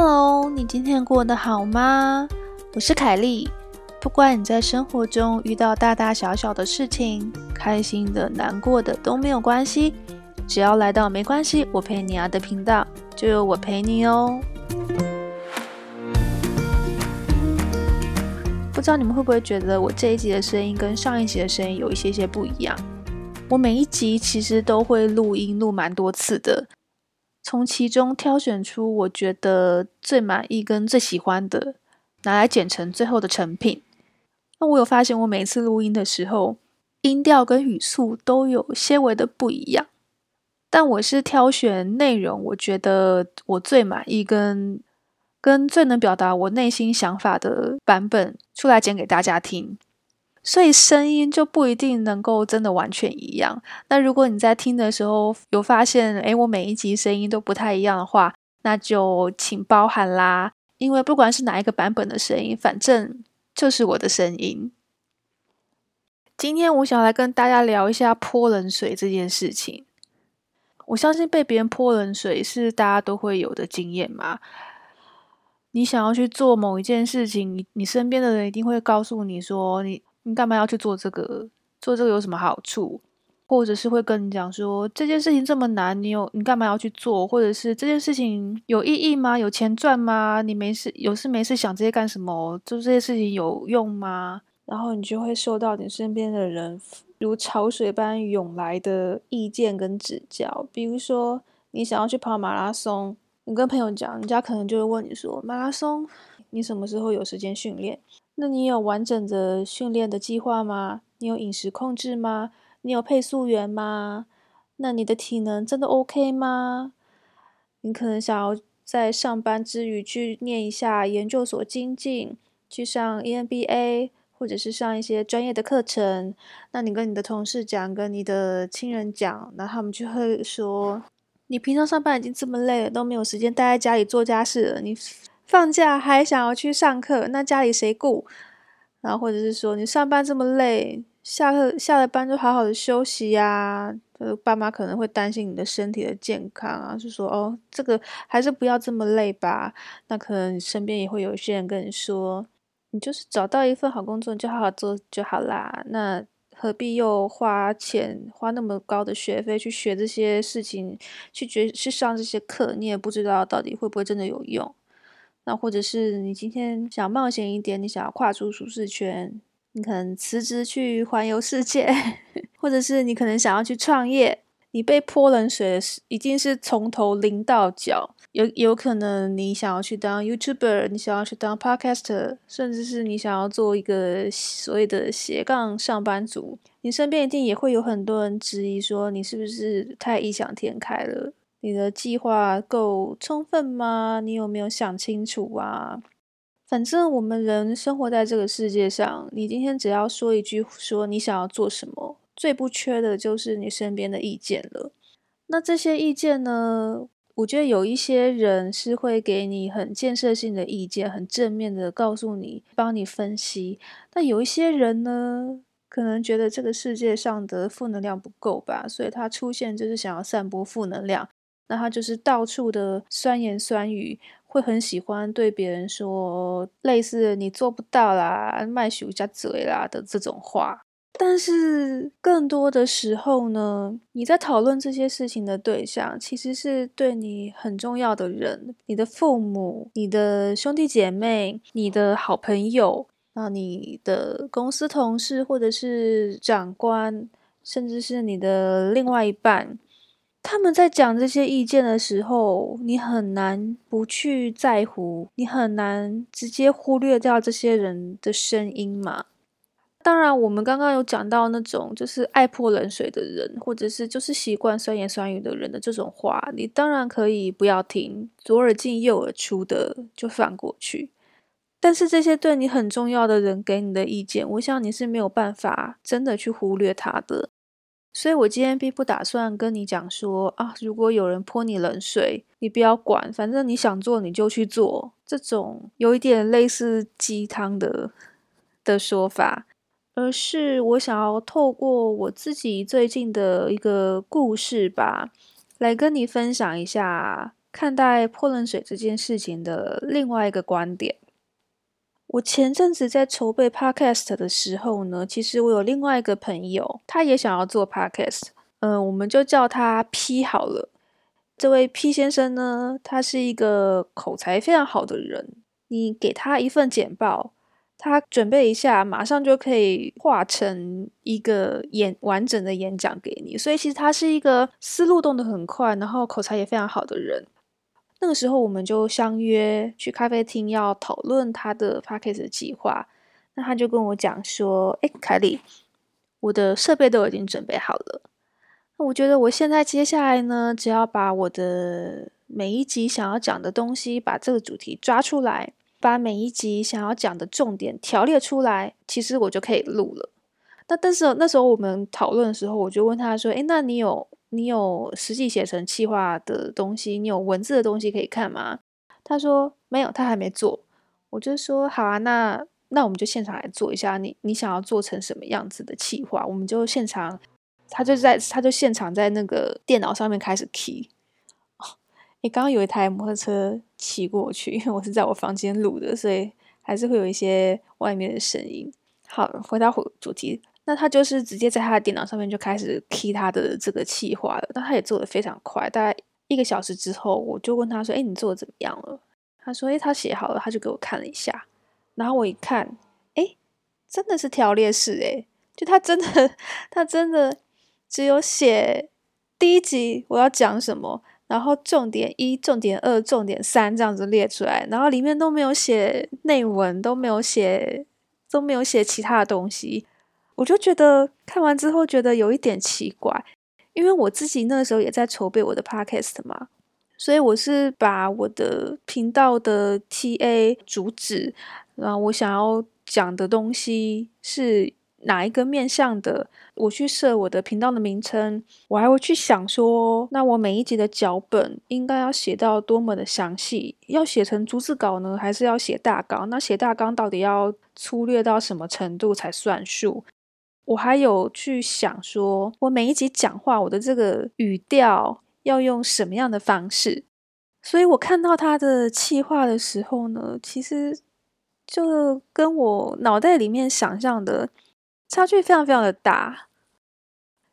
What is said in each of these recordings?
Hello，你今天过得好吗？我是凯莉。不管你在生活中遇到大大小小的事情，开心的、难过的都没有关系，只要来到没关系，我陪你啊的频道，就有我陪你哦。不知道你们会不会觉得我这一集的声音跟上一集的声音有一些些不一样？我每一集其实都会录音录蛮多次的，从其中挑选出我觉得最满意跟最喜欢的，拿来剪成最后的成品。那我有发现，我每次录音的时候，音调跟语速都有些微的不一样。但我是挑选内容，我觉得我最满意跟跟最能表达我内心想法的版本出来剪给大家听。所以声音就不一定能够真的完全一样。那如果你在听的时候有发现，诶，我每一集声音都不太一样的话，那就请包涵啦。因为不管是哪一个版本的声音，反正。就是我的声音。今天我想来跟大家聊一下泼冷水这件事情。我相信被别人泼冷水是大家都会有的经验嘛。你想要去做某一件事情，你你身边的人一定会告诉你说：“你你干嘛要去做这个？做这个有什么好处？”或者是会跟你讲说这件事情这么难，你有你干嘛要去做？或者是这件事情有意义吗？有钱赚吗？你没事有事没事想这些干什么？做这些事情有用吗？然后你就会受到你身边的人如潮水般涌来的意见跟指教。比如说你想要去跑马拉松，你跟朋友讲，人家可能就会问你说：马拉松你什么时候有时间训练？那你有完整的训练的计划吗？你有饮食控制吗？你有配速员吗？那你的体能真的 OK 吗？你可能想要在上班之余去念一下研究所精进，去上 EMBA，或者是上一些专业的课程。那你跟你的同事讲，跟你的亲人讲，那他们就会说：你平常上班已经这么累了，都没有时间待在家里做家事了，你放假还想要去上课，那家里谁顾？然后或者是说，你上班这么累。下课下了班就好好的休息呀，呃，爸妈可能会担心你的身体的健康啊，就说哦，这个还是不要这么累吧。那可能你身边也会有些人跟你说，你就是找到一份好工作，你就好好做就好啦。那何必又花钱花那么高的学费去学这些事情，去学去上这些课，你也不知道到底会不会真的有用。那或者是你今天想冒险一点，你想要跨出舒适圈。你可能辞职去环游世界，或者是你可能想要去创业，你被泼冷水是已经是从头淋到脚。有有可能你想要去当 YouTuber，你想要去当 Podcaster，甚至是你想要做一个所谓的斜杠上班族，你身边一定也会有很多人质疑说你是不是太异想天开了？你的计划够充分吗？你有没有想清楚啊？反正我们人生活在这个世界上，你今天只要说一句，说你想要做什么，最不缺的就是你身边的意见了。那这些意见呢？我觉得有一些人是会给你很建设性的意见，很正面的告诉你，帮你分析。但有一些人呢，可能觉得这个世界上的负能量不够吧，所以他出现就是想要散播负能量。那他就是到处的酸言酸语。会很喜欢对别人说类似“你做不到啦，卖手加嘴啦”的这种话，但是更多的时候呢，你在讨论这些事情的对象，其实是对你很重要的人，你的父母、你的兄弟姐妹、你的好朋友，那你的公司同事或者是长官，甚至是你的另外一半。他们在讲这些意见的时候，你很难不去在乎，你很难直接忽略掉这些人的声音嘛。当然，我们刚刚有讲到那种就是爱泼冷水的人，或者是就是习惯酸言酸语的人的这种话，你当然可以不要听，左耳进右耳出的就放过去。但是这些对你很重要的人给你的意见，我想你是没有办法真的去忽略他的。所以，我今天并不打算跟你讲说啊，如果有人泼你冷水，你不要管，反正你想做你就去做。这种有一点类似鸡汤的的说法，而是我想要透过我自己最近的一个故事吧，来跟你分享一下看待泼冷水这件事情的另外一个观点。我前阵子在筹备 podcast 的时候呢，其实我有另外一个朋友，他也想要做 podcast，嗯，我们就叫他 P 好了。这位 P 先生呢，他是一个口才非常好的人，你给他一份简报，他准备一下，马上就可以画成一个演完整的演讲给你。所以其实他是一个思路动得很快，然后口才也非常好的人。那个时候，我们就相约去咖啡厅，要讨论他的 p a c k a g e 的计划。那他就跟我讲说：“哎，凯莉，我的设备都已经准备好了。那我觉得我现在接下来呢，只要把我的每一集想要讲的东西，把这个主题抓出来，把每一集想要讲的重点条列出来，其实我就可以录了。那但是那时候我们讨论的时候，我就问他说：‘哎，那你有？’你有实际写成企划的东西，你有文字的东西可以看吗？他说没有，他还没做。我就说好啊，那那我们就现场来做一下。你你想要做成什么样子的企划？我们就现场，他就在他就现场在那个电脑上面开始 key。你刚刚有一台摩托车骑过去，因为我是在我房间录的，所以还是会有一些外面的声音。好，回到主题。那他就是直接在他的电脑上面就开始 key 他的这个企划了，但他也做的非常快，大概一个小时之后，我就问他说：“哎，你做的怎么样了？”他说：“哎，他写好了。”他就给我看了一下，然后我一看，哎，真的是条列式，哎，就他真的，他真的只有写第一集我要讲什么，然后重点一、重点二、重点三这样子列出来，然后里面都没有写内文，都没有写，都没有写其他的东西。我就觉得看完之后觉得有一点奇怪，因为我自己那个时候也在筹备我的 podcast 嘛，所以我是把我的频道的 TA 主旨，然后我想要讲的东西是哪一个面向的，我去设我的频道的名称，我还会去想说，那我每一集的脚本应该要写到多么的详细，要写成逐字稿呢，还是要写大纲？那写大纲到底要粗略到什么程度才算数？我还有去想说，我每一集讲话，我的这个语调要用什么样的方式？所以我看到他的气话的时候呢，其实就跟我脑袋里面想象的差距非常非常的大。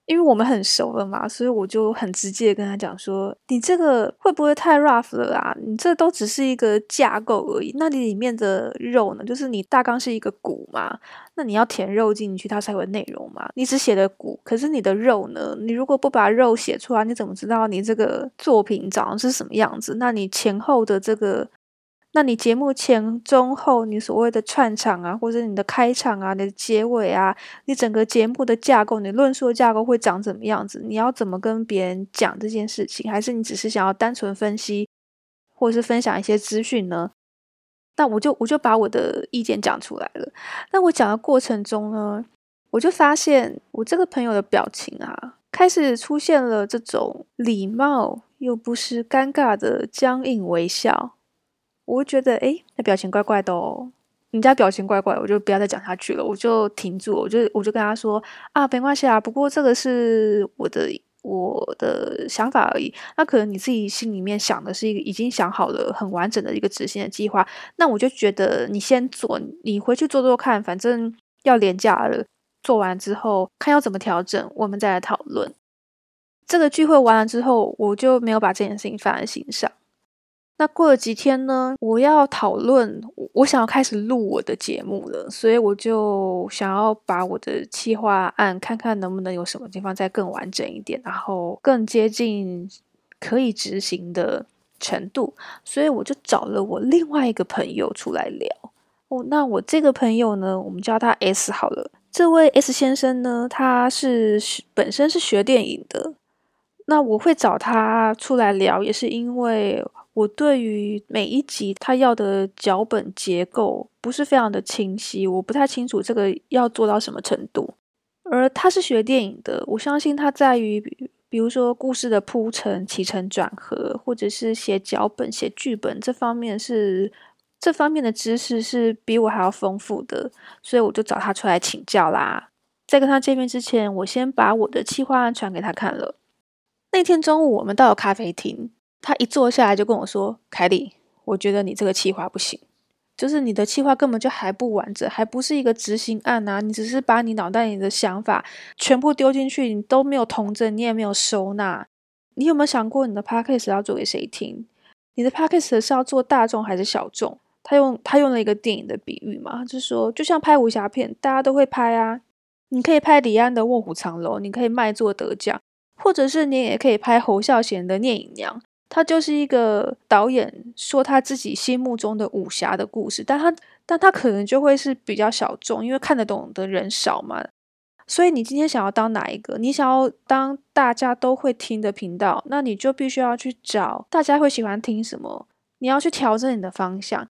因为我们很熟了嘛，所以我就很直接跟他讲说：“你这个会不会太 rough 了啊？你这都只是一个架构而已，那你里面的肉呢？就是你大纲是一个骨嘛，那你要填肉进去，它才有内容嘛。你只写的骨，可是你的肉呢？你如果不把肉写出来，你怎么知道你这个作品长是什么样子？那你前后的这个……”那你节目前、中、后，你所谓的串场啊，或者你的开场啊、你的结尾啊，你整个节目的架构，你论述的架构会长怎么样子？你要怎么跟别人讲这件事情？还是你只是想要单纯分析，或是分享一些资讯呢？那我就我就把我的意见讲出来了。那我讲的过程中呢，我就发现我这个朋友的表情啊，开始出现了这种礼貌又不失尴尬的僵硬微笑。我会觉得，哎，那表情怪怪的哦。人家表情怪怪，我就不要再讲下去了，我就停住。我就我就跟他说啊，没关系啊，不过这个是我的我的想法而已。那可能你自己心里面想的是一个已经想好了很完整的一个执行的计划。那我就觉得你先做，你回去做做看，反正要廉价了。做完之后看要怎么调整，我们再来讨论。这个聚会完了之后，我就没有把这件事情放在心上。那过了几天呢？我要讨论，我想要开始录我的节目了，所以我就想要把我的企划案看看能不能有什么地方再更完整一点，然后更接近可以执行的程度。所以我就找了我另外一个朋友出来聊。哦，那我这个朋友呢，我们叫他 S 好了。这位 S 先生呢，他是本身是学电影的。那我会找他出来聊，也是因为。我对于每一集他要的脚本结构不是非常的清晰，我不太清楚这个要做到什么程度。而他是学电影的，我相信他在于比如说故事的铺陈、起承转合，或者是写脚本、写剧本这方面是这方面的知识是比我还要丰富的，所以我就找他出来请教啦。在跟他见面之前，我先把我的企划案传给他看了。那天中午，我们到了咖啡厅。他一坐下来就跟我说：“凯莉，我觉得你这个计划不行，就是你的计划根本就还不完整，还不是一个执行案啊！你只是把你脑袋里的想法全部丢进去，你都没有同整，你也没有收纳。你有没有想过，你的 podcast 要做给谁听？你的 podcast 是要做大众还是小众？”他用他用了一个电影的比喻嘛，就是说，就像拍武侠片，大家都会拍啊。你可以拍李安的《卧虎藏龙》，你可以卖座得奖，或者是你也可以拍侯孝贤的《聂隐娘》。他就是一个导演说他自己心目中的武侠的故事，但他但他可能就会是比较小众，因为看得懂的人少嘛。所以你今天想要当哪一个？你想要当大家都会听的频道，那你就必须要去找大家会喜欢听什么，你要去调整你的方向。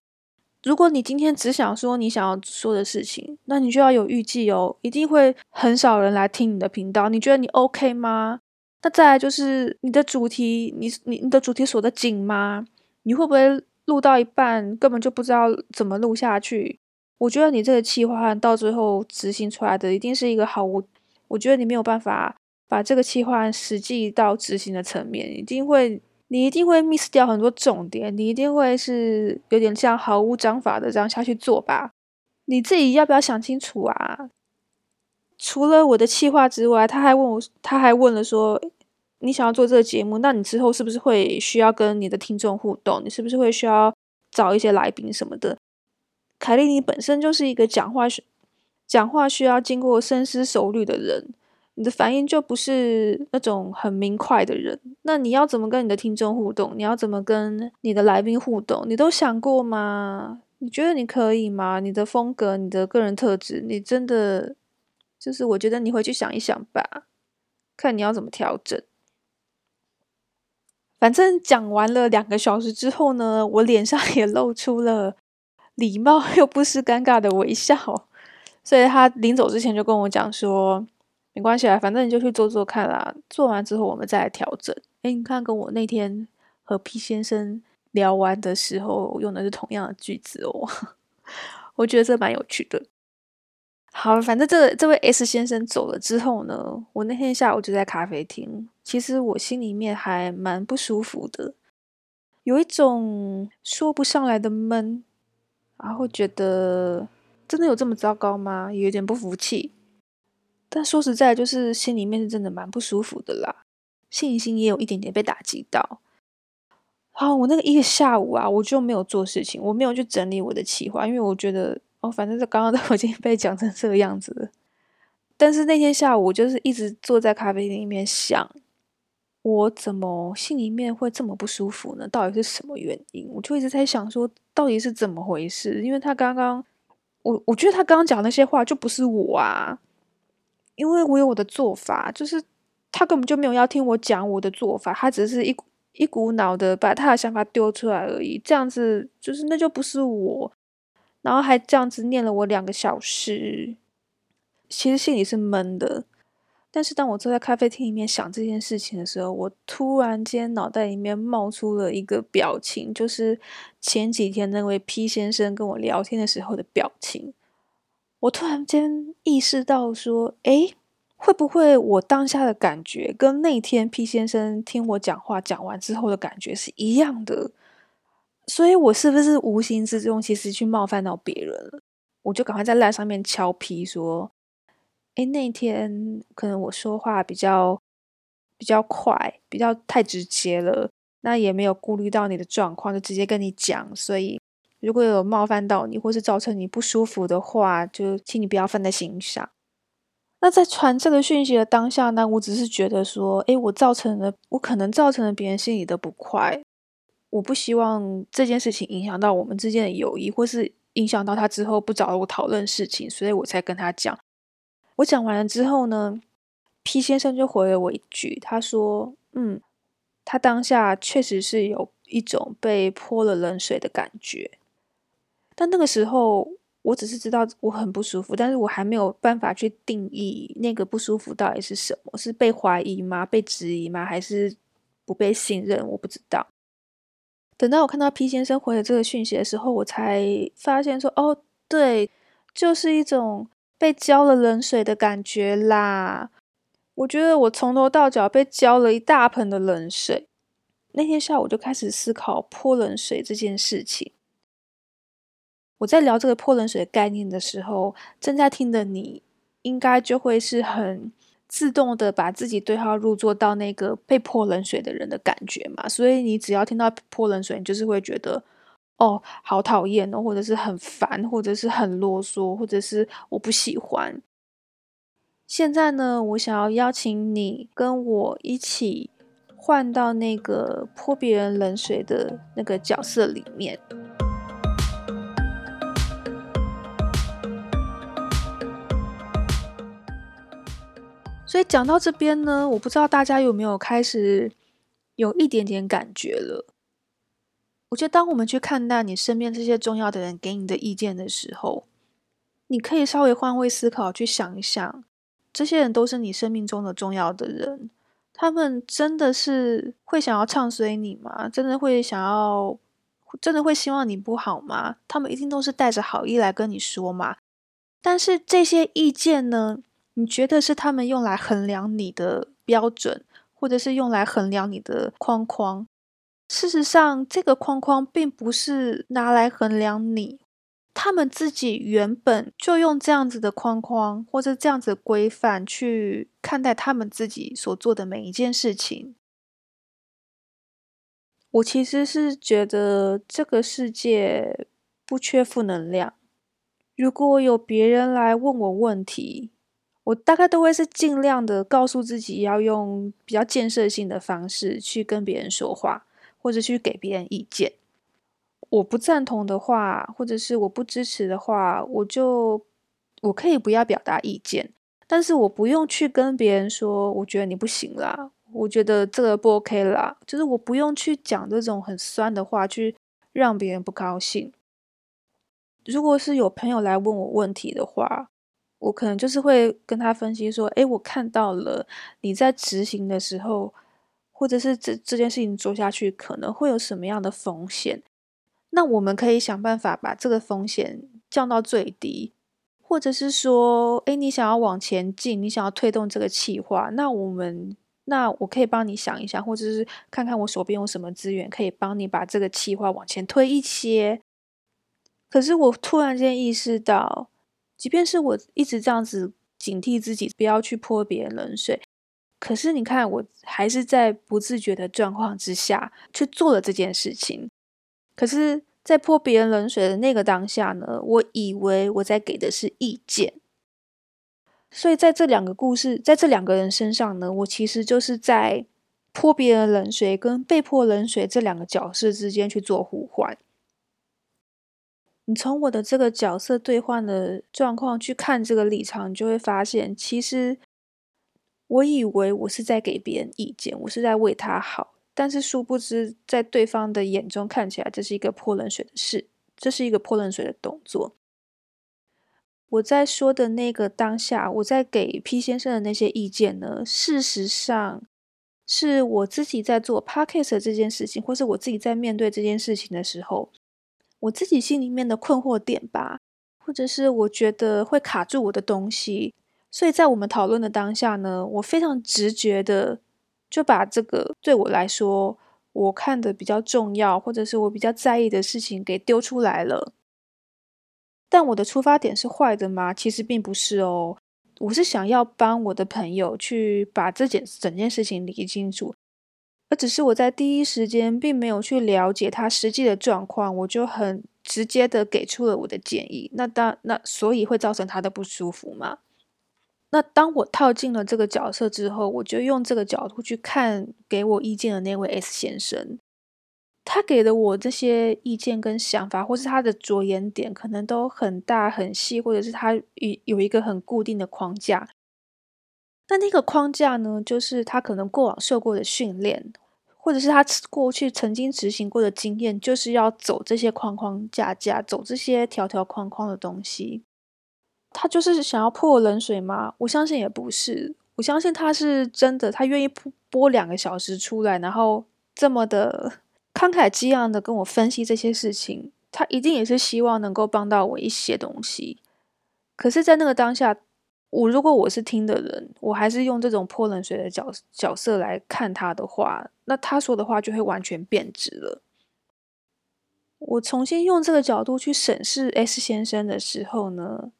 如果你今天只想说你想要说的事情，那你就要有预计哦，一定会很少人来听你的频道。你觉得你 OK 吗？那再来就是你的主题，你你你的主题锁得紧吗？你会不会录到一半根本就不知道怎么录下去？我觉得你这个计划案到最后执行出来的一定是一个毫无，我觉得你没有办法把这个计划案实际到执行的层面，一定会。你一定会 miss 掉很多重点，你一定会是有点像毫无章法的这样下去做吧？你自己要不要想清楚啊？除了我的企划之外，他还问我，他还问了说，你想要做这个节目，那你之后是不是会需要跟你的听众互动？你是不是会需要找一些来宾什么的？凯莉，你本身就是一个讲话讲话需要经过深思熟虑的人。你的反应就不是那种很明快的人，那你要怎么跟你的听众互动？你要怎么跟你的来宾互动？你都想过吗？你觉得你可以吗？你的风格、你的个人特质，你真的就是我觉得你回去想一想吧，看你要怎么调整。反正讲完了两个小时之后呢，我脸上也露出了礼貌又不失尴尬的微笑，所以他临走之前就跟我讲说。没关系啊，反正你就去做做看啦。做完之后我们再来调整。哎，你看，跟我那天和 P 先生聊完的时候用的是同样的句子哦。我觉得这蛮有趣的。好，反正这这位 S 先生走了之后呢，我那天下午就在咖啡厅。其实我心里面还蛮不舒服的，有一种说不上来的闷，然后觉得真的有这么糟糕吗？有点不服气。但说实在，就是心里面是真的蛮不舒服的啦，信心也有一点点被打击到。好，我那个一个下午啊，我就没有做事情，我没有去整理我的企划，因为我觉得哦，反正这刚刚都 已经被讲成这个样子了。但是那天下午，我就是一直坐在咖啡厅里面想，我怎么心里面会这么不舒服呢？到底是什么原因？我就一直在想说，到底是怎么回事？因为他刚刚，我我觉得他刚刚讲那些话就不是我啊。因为我有我的做法，就是他根本就没有要听我讲我的做法，他只是一一股脑的把他的想法丢出来而已。这样子就是那就不是我，然后还这样子念了我两个小时，其实心里是闷的。但是当我坐在咖啡厅里面想这件事情的时候，我突然间脑袋里面冒出了一个表情，就是前几天那位 P 先生跟我聊天的时候的表情。我突然间意识到，说，诶，会不会我当下的感觉跟那天 P 先生听我讲话讲完之后的感觉是一样的？所以，我是不是无形之中其实去冒犯到别人了？我就赶快在赖上面敲皮说，诶，那天可能我说话比较比较快，比较太直接了，那也没有顾虑到你的状况，就直接跟你讲，所以。如果有冒犯到你，或是造成你不舒服的话，就请你不要放在心上。那在传这个讯息的当下呢，我只是觉得说，诶，我造成了，我可能造成了别人心里的不快。我不希望这件事情影响到我们之间的友谊，或是影响到他之后不找我讨论事情，所以我才跟他讲。我讲完了之后呢，P 先生就回了我一句，他说：“嗯，他当下确实是有一种被泼了冷水的感觉。”但那个时候，我只是知道我很不舒服，但是我还没有办法去定义那个不舒服到底是什么，是被怀疑吗？被质疑吗？还是不被信任？我不知道。等到我看到 P 先生回了这个讯息的时候，我才发现说，哦，对，就是一种被浇了冷水的感觉啦。我觉得我从头到脚被浇了一大盆的冷水。那天下午就开始思考泼冷水这件事情。我在聊这个泼冷水概念的时候，正在听的你，应该就会是很自动的把自己对号入座到那个被泼冷水的人的感觉嘛。所以你只要听到泼冷水，你就是会觉得，哦，好讨厌哦，或者是很烦，或者是很啰嗦，或者是我不喜欢。现在呢，我想要邀请你跟我一起换到那个泼别人冷水的那个角色里面。所以讲到这边呢，我不知道大家有没有开始有一点点感觉了。我觉得，当我们去看待你身边这些重要的人给你的意见的时候，你可以稍微换位思考，去想一想。这些人都是你生命中的重要的人，他们真的是会想要唱衰你吗？真的会想要，真的会希望你不好吗？他们一定都是带着好意来跟你说嘛。但是这些意见呢，你觉得是他们用来衡量你的标准，或者是用来衡量你的框框？事实上，这个框框并不是拿来衡量你。他们自己原本就用这样子的框框或者这样子的规范去看待他们自己所做的每一件事情。我其实是觉得这个世界不缺负能量。如果有别人来问我问题，我大概都会是尽量的告诉自己要用比较建设性的方式去跟别人说话，或者去给别人意见。我不赞同的话，或者是我不支持的话，我就我可以不要表达意见，但是我不用去跟别人说，我觉得你不行啦，我觉得这个不 OK 啦，就是我不用去讲这种很酸的话，去让别人不高兴。如果是有朋友来问我问题的话，我可能就是会跟他分析说，诶，我看到了你在执行的时候，或者是这这件事情做下去可能会有什么样的风险。那我们可以想办法把这个风险降到最低，或者是说，哎，你想要往前进，你想要推动这个计划，那我们，那我可以帮你想一想，或者是看看我手边有什么资源可以帮你把这个计划往前推一些。可是我突然间意识到，即便是我一直这样子警惕自己不要去泼别人冷水，可是你看，我还是在不自觉的状况之下去做了这件事情。可是，在泼别人冷水的那个当下呢，我以为我在给的是意见，所以在这两个故事，在这两个人身上呢，我其实就是在泼别人冷水跟被泼冷水这两个角色之间去做互换。你从我的这个角色兑换的状况去看这个立场，你就会发现，其实我以为我是在给别人意见，我是在为他好。但是殊不知，在对方的眼中看起来，这是一个泼冷水的事，这是一个泼冷水的动作。我在说的那个当下，我在给 P 先生的那些意见呢，事实上是我自己在做 Podcast 这件事情，或是我自己在面对这件事情的时候，我自己心里面的困惑点吧，或者是我觉得会卡住我的东西。所以在我们讨论的当下呢，我非常直觉的。就把这个对我来说，我看的比较重要，或者是我比较在意的事情给丢出来了。但我的出发点是坏的吗？其实并不是哦。我是想要帮我的朋友去把这件整件事情理清楚，而只是我在第一时间并没有去了解他实际的状况，我就很直接的给出了我的建议。那当那所以会造成他的不舒服吗？那当我套进了这个角色之后，我就用这个角度去看给我意见的那位 S 先生，他给的我这些意见跟想法，或是他的着眼点，可能都很大很细，或者是他有有一个很固定的框架。但那个框架呢，就是他可能过往受过的训练，或者是他过去曾经执行过的经验，就是要走这些框框架架，走这些条条框框的东西。他就是想要泼我冷水吗？我相信也不是。我相信他是真的，他愿意播两个小时出来，然后这么的慷慨激昂的跟我分析这些事情，他一定也是希望能够帮到我一些东西。可是，在那个当下，我如果我是听的人，我还是用这种泼冷水的角角色来看他的话，那他说的话就会完全变质了。我重新用这个角度去审视 S 先生的时候呢，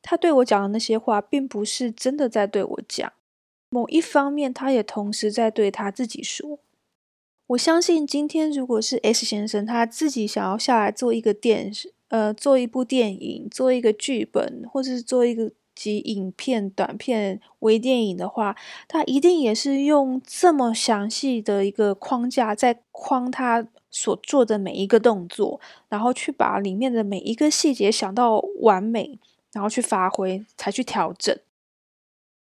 他对我讲的那些话，并不是真的在对我讲。某一方面，他也同时在对他自己说。我相信，今天如果是 S 先生他自己想要下来做一个电视，呃，做一部电影，做一个剧本，或者是做一个及影片、短片、微电影的话，他一定也是用这么详细的一个框架在框他所做的每一个动作，然后去把里面的每一个细节想到完美，然后去发挥，才去调整。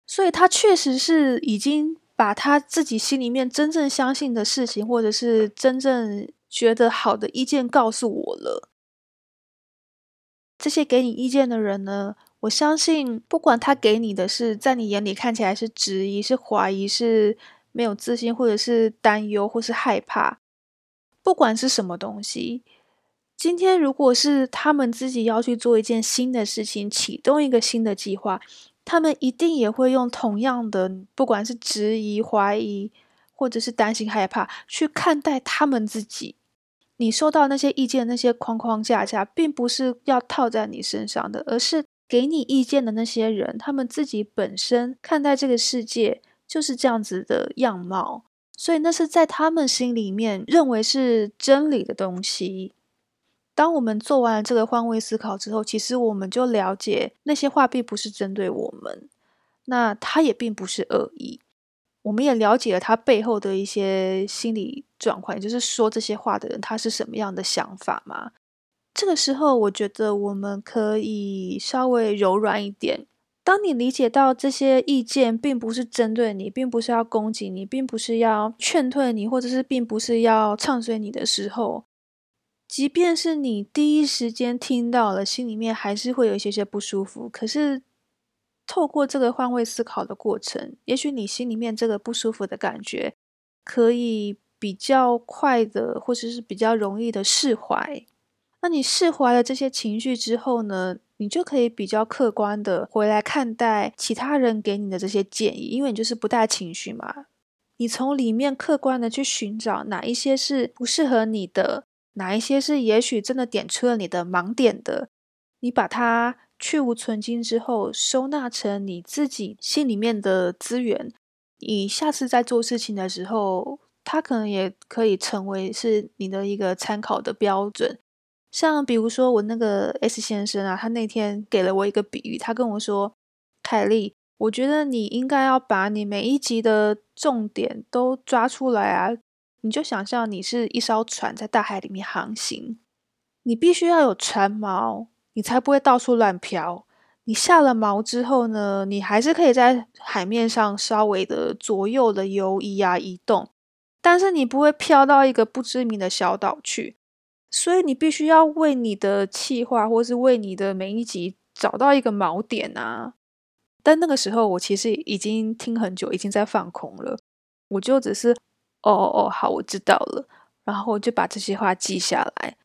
所以他确实是已经把他自己心里面真正相信的事情，或者是真正觉得好的意见告诉我了。这些给你意见的人呢，我相信，不管他给你的是在你眼里看起来是质疑、是怀疑、是没有自信，或者是担忧，或是害怕，不管是什么东西，今天如果是他们自己要去做一件新的事情，启动一个新的计划。他们一定也会用同样的，不管是质疑、怀疑，或者是担心、害怕，去看待他们自己。你收到那些意见、那些框框架架，并不是要套在你身上的，而是给你意见的那些人，他们自己本身看待这个世界就是这样子的样貌，所以那是在他们心里面认为是真理的东西。当我们做完了这个换位思考之后，其实我们就了解那些话并不是针对我们，那他也并不是恶意。我们也了解了他背后的一些心理状况，也就是说这些话的人他是什么样的想法嘛？这个时候，我觉得我们可以稍微柔软一点。当你理解到这些意见并不是针对你，并不是要攻击你，并不是要劝退你，或者是并不是要唱衰你的时候。即便是你第一时间听到了，心里面还是会有一些些不舒服。可是，透过这个换位思考的过程，也许你心里面这个不舒服的感觉，可以比较快的，或者是比较容易的释怀。那你释怀了这些情绪之后呢，你就可以比较客观的回来看待其他人给你的这些建议，因为你就是不带情绪嘛。你从里面客观的去寻找哪一些是不适合你的。哪一些是也许真的点出了你的盲点的？你把它去无存精之后，收纳成你自己心里面的资源。你下次在做事情的时候，它可能也可以成为是你的一个参考的标准。像比如说我那个 S 先生啊，他那天给了我一个比喻，他跟我说：“凯莉，我觉得你应该要把你每一集的重点都抓出来啊。”你就想象你是一艘船在大海里面航行，你必须要有船锚，你才不会到处乱漂。你下了锚之后呢，你还是可以在海面上稍微的左右的游移啊移动，但是你不会飘到一个不知名的小岛去。所以你必须要为你的气划，或是为你的每一集找到一个锚点啊。但那个时候我其实已经听很久，已经在放空了，我就只是。哦哦，好，我知道了。然后我就把这些话记下来。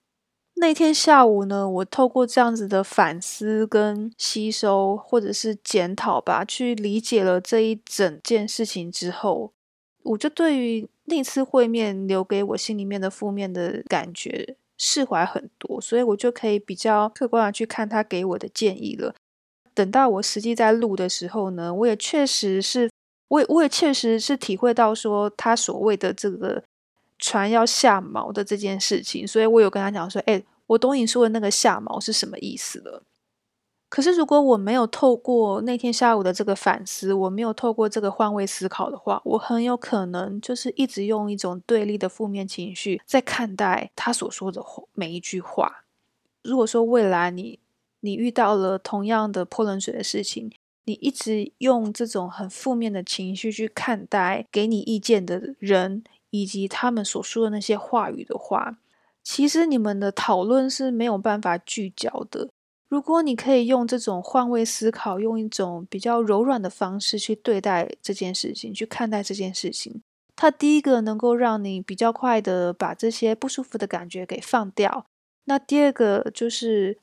那天下午呢，我透过这样子的反思跟吸收，或者是检讨吧，去理解了这一整件事情之后，我就对于那次会面留给我心里面的负面的感觉释怀很多，所以我就可以比较客观的去看他给我的建议了。等到我实际在录的时候呢，我也确实是。我也我也确实是体会到说他所谓的这个船要下锚的这件事情，所以我有跟他讲说，哎，我懂你说的那个下锚是什么意思了。可是如果我没有透过那天下午的这个反思，我没有透过这个换位思考的话，我很有可能就是一直用一种对立的负面情绪在看待他所说的每一句话。如果说未来你你遇到了同样的泼冷水的事情，你一直用这种很负面的情绪去看待给你意见的人，以及他们所说的那些话语的话，其实你们的讨论是没有办法聚焦的。如果你可以用这种换位思考，用一种比较柔软的方式去对待这件事情，去看待这件事情，它第一个能够让你比较快的把这些不舒服的感觉给放掉。那第二个就是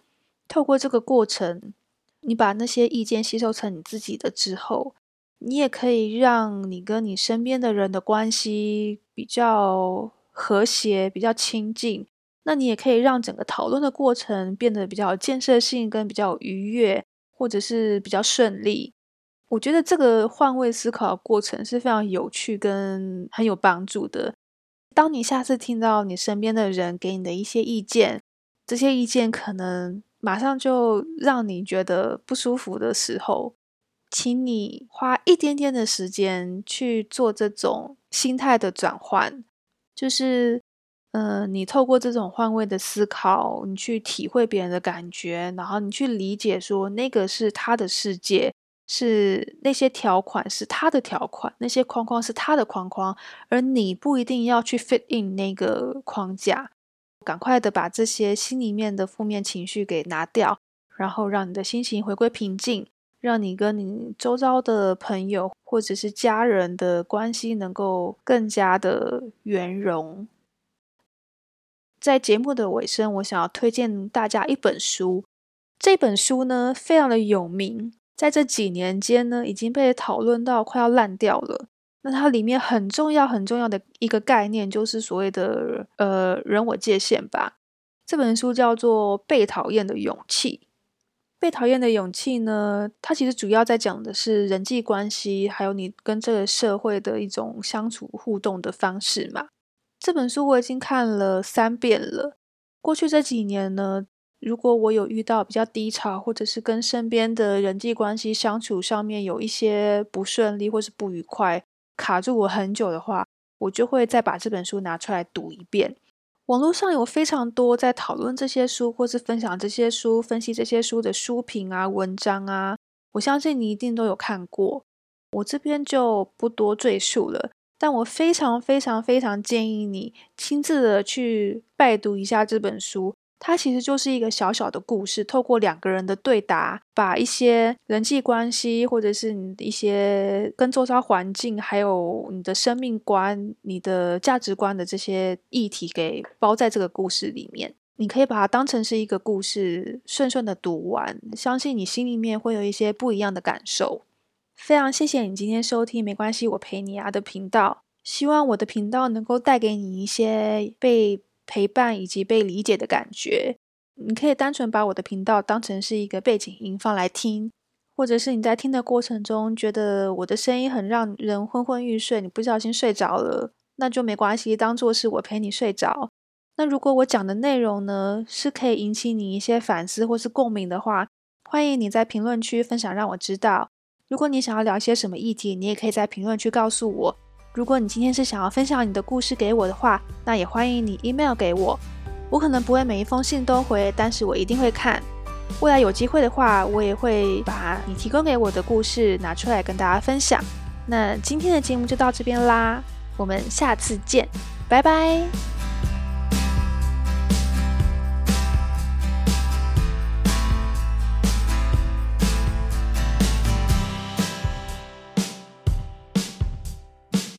透过这个过程。你把那些意见吸收成你自己的之后，你也可以让你跟你身边的人的关系比较和谐、比较亲近。那你也可以让整个讨论的过程变得比较建设性，跟比较愉悦，或者是比较顺利。我觉得这个换位思考过程是非常有趣跟很有帮助的。当你下次听到你身边的人给你的一些意见，这些意见可能马上就让你觉得不舒服的时候，请你花一点点的时间去做这种心态的转换，就是，嗯，你透过这种换位的思考，你去体会别人的感觉，然后你去理解说那个是他的世界。是那些条款是他的条款，那些框框是他的框框，而你不一定要去 fit in 那个框架。赶快的把这些心里面的负面情绪给拿掉，然后让你的心情回归平静，让你跟你周遭的朋友或者是家人的关系能够更加的圆融。在节目的尾声，我想要推荐大家一本书，这本书呢非常的有名。在这几年间呢，已经被讨论到快要烂掉了。那它里面很重要、很重要的一个概念，就是所谓的呃人我界限吧。这本书叫做《被讨厌的勇气》。被讨厌的勇气呢，它其实主要在讲的是人际关系，还有你跟这个社会的一种相处互动的方式嘛。这本书我已经看了三遍了。过去这几年呢。如果我有遇到比较低潮，或者是跟身边的人际关系相处上面有一些不顺利或是不愉快，卡住我很久的话，我就会再把这本书拿出来读一遍。网络上有非常多在讨论这些书，或是分享这些书、分析这些书的书评啊、文章啊，我相信你一定都有看过。我这边就不多赘述了，但我非常非常非常建议你亲自的去拜读一下这本书。它其实就是一个小小的故事，透过两个人的对答，把一些人际关系，或者是你的一些跟周遭环境，还有你的生命观、你的价值观的这些议题给包在这个故事里面。你可以把它当成是一个故事，顺顺的读完，相信你心里面会有一些不一样的感受。非常谢谢你今天收听，没关系，我陪你啊的频道。希望我的频道能够带给你一些被。陪伴以及被理解的感觉，你可以单纯把我的频道当成是一个背景音放来听，或者是你在听的过程中觉得我的声音很让人昏昏欲睡，你不小心睡着了，那就没关系，当做是我陪你睡着。那如果我讲的内容呢是可以引起你一些反思或是共鸣的话，欢迎你在评论区分享让我知道。如果你想要聊些什么议题，你也可以在评论区告诉我。如果你今天是想要分享你的故事给我的话，那也欢迎你 email 给我。我可能不会每一封信都回，但是我一定会看。未来有机会的话，我也会把你提供给我的故事拿出来跟大家分享。那今天的节目就到这边啦，我们下次见，拜拜。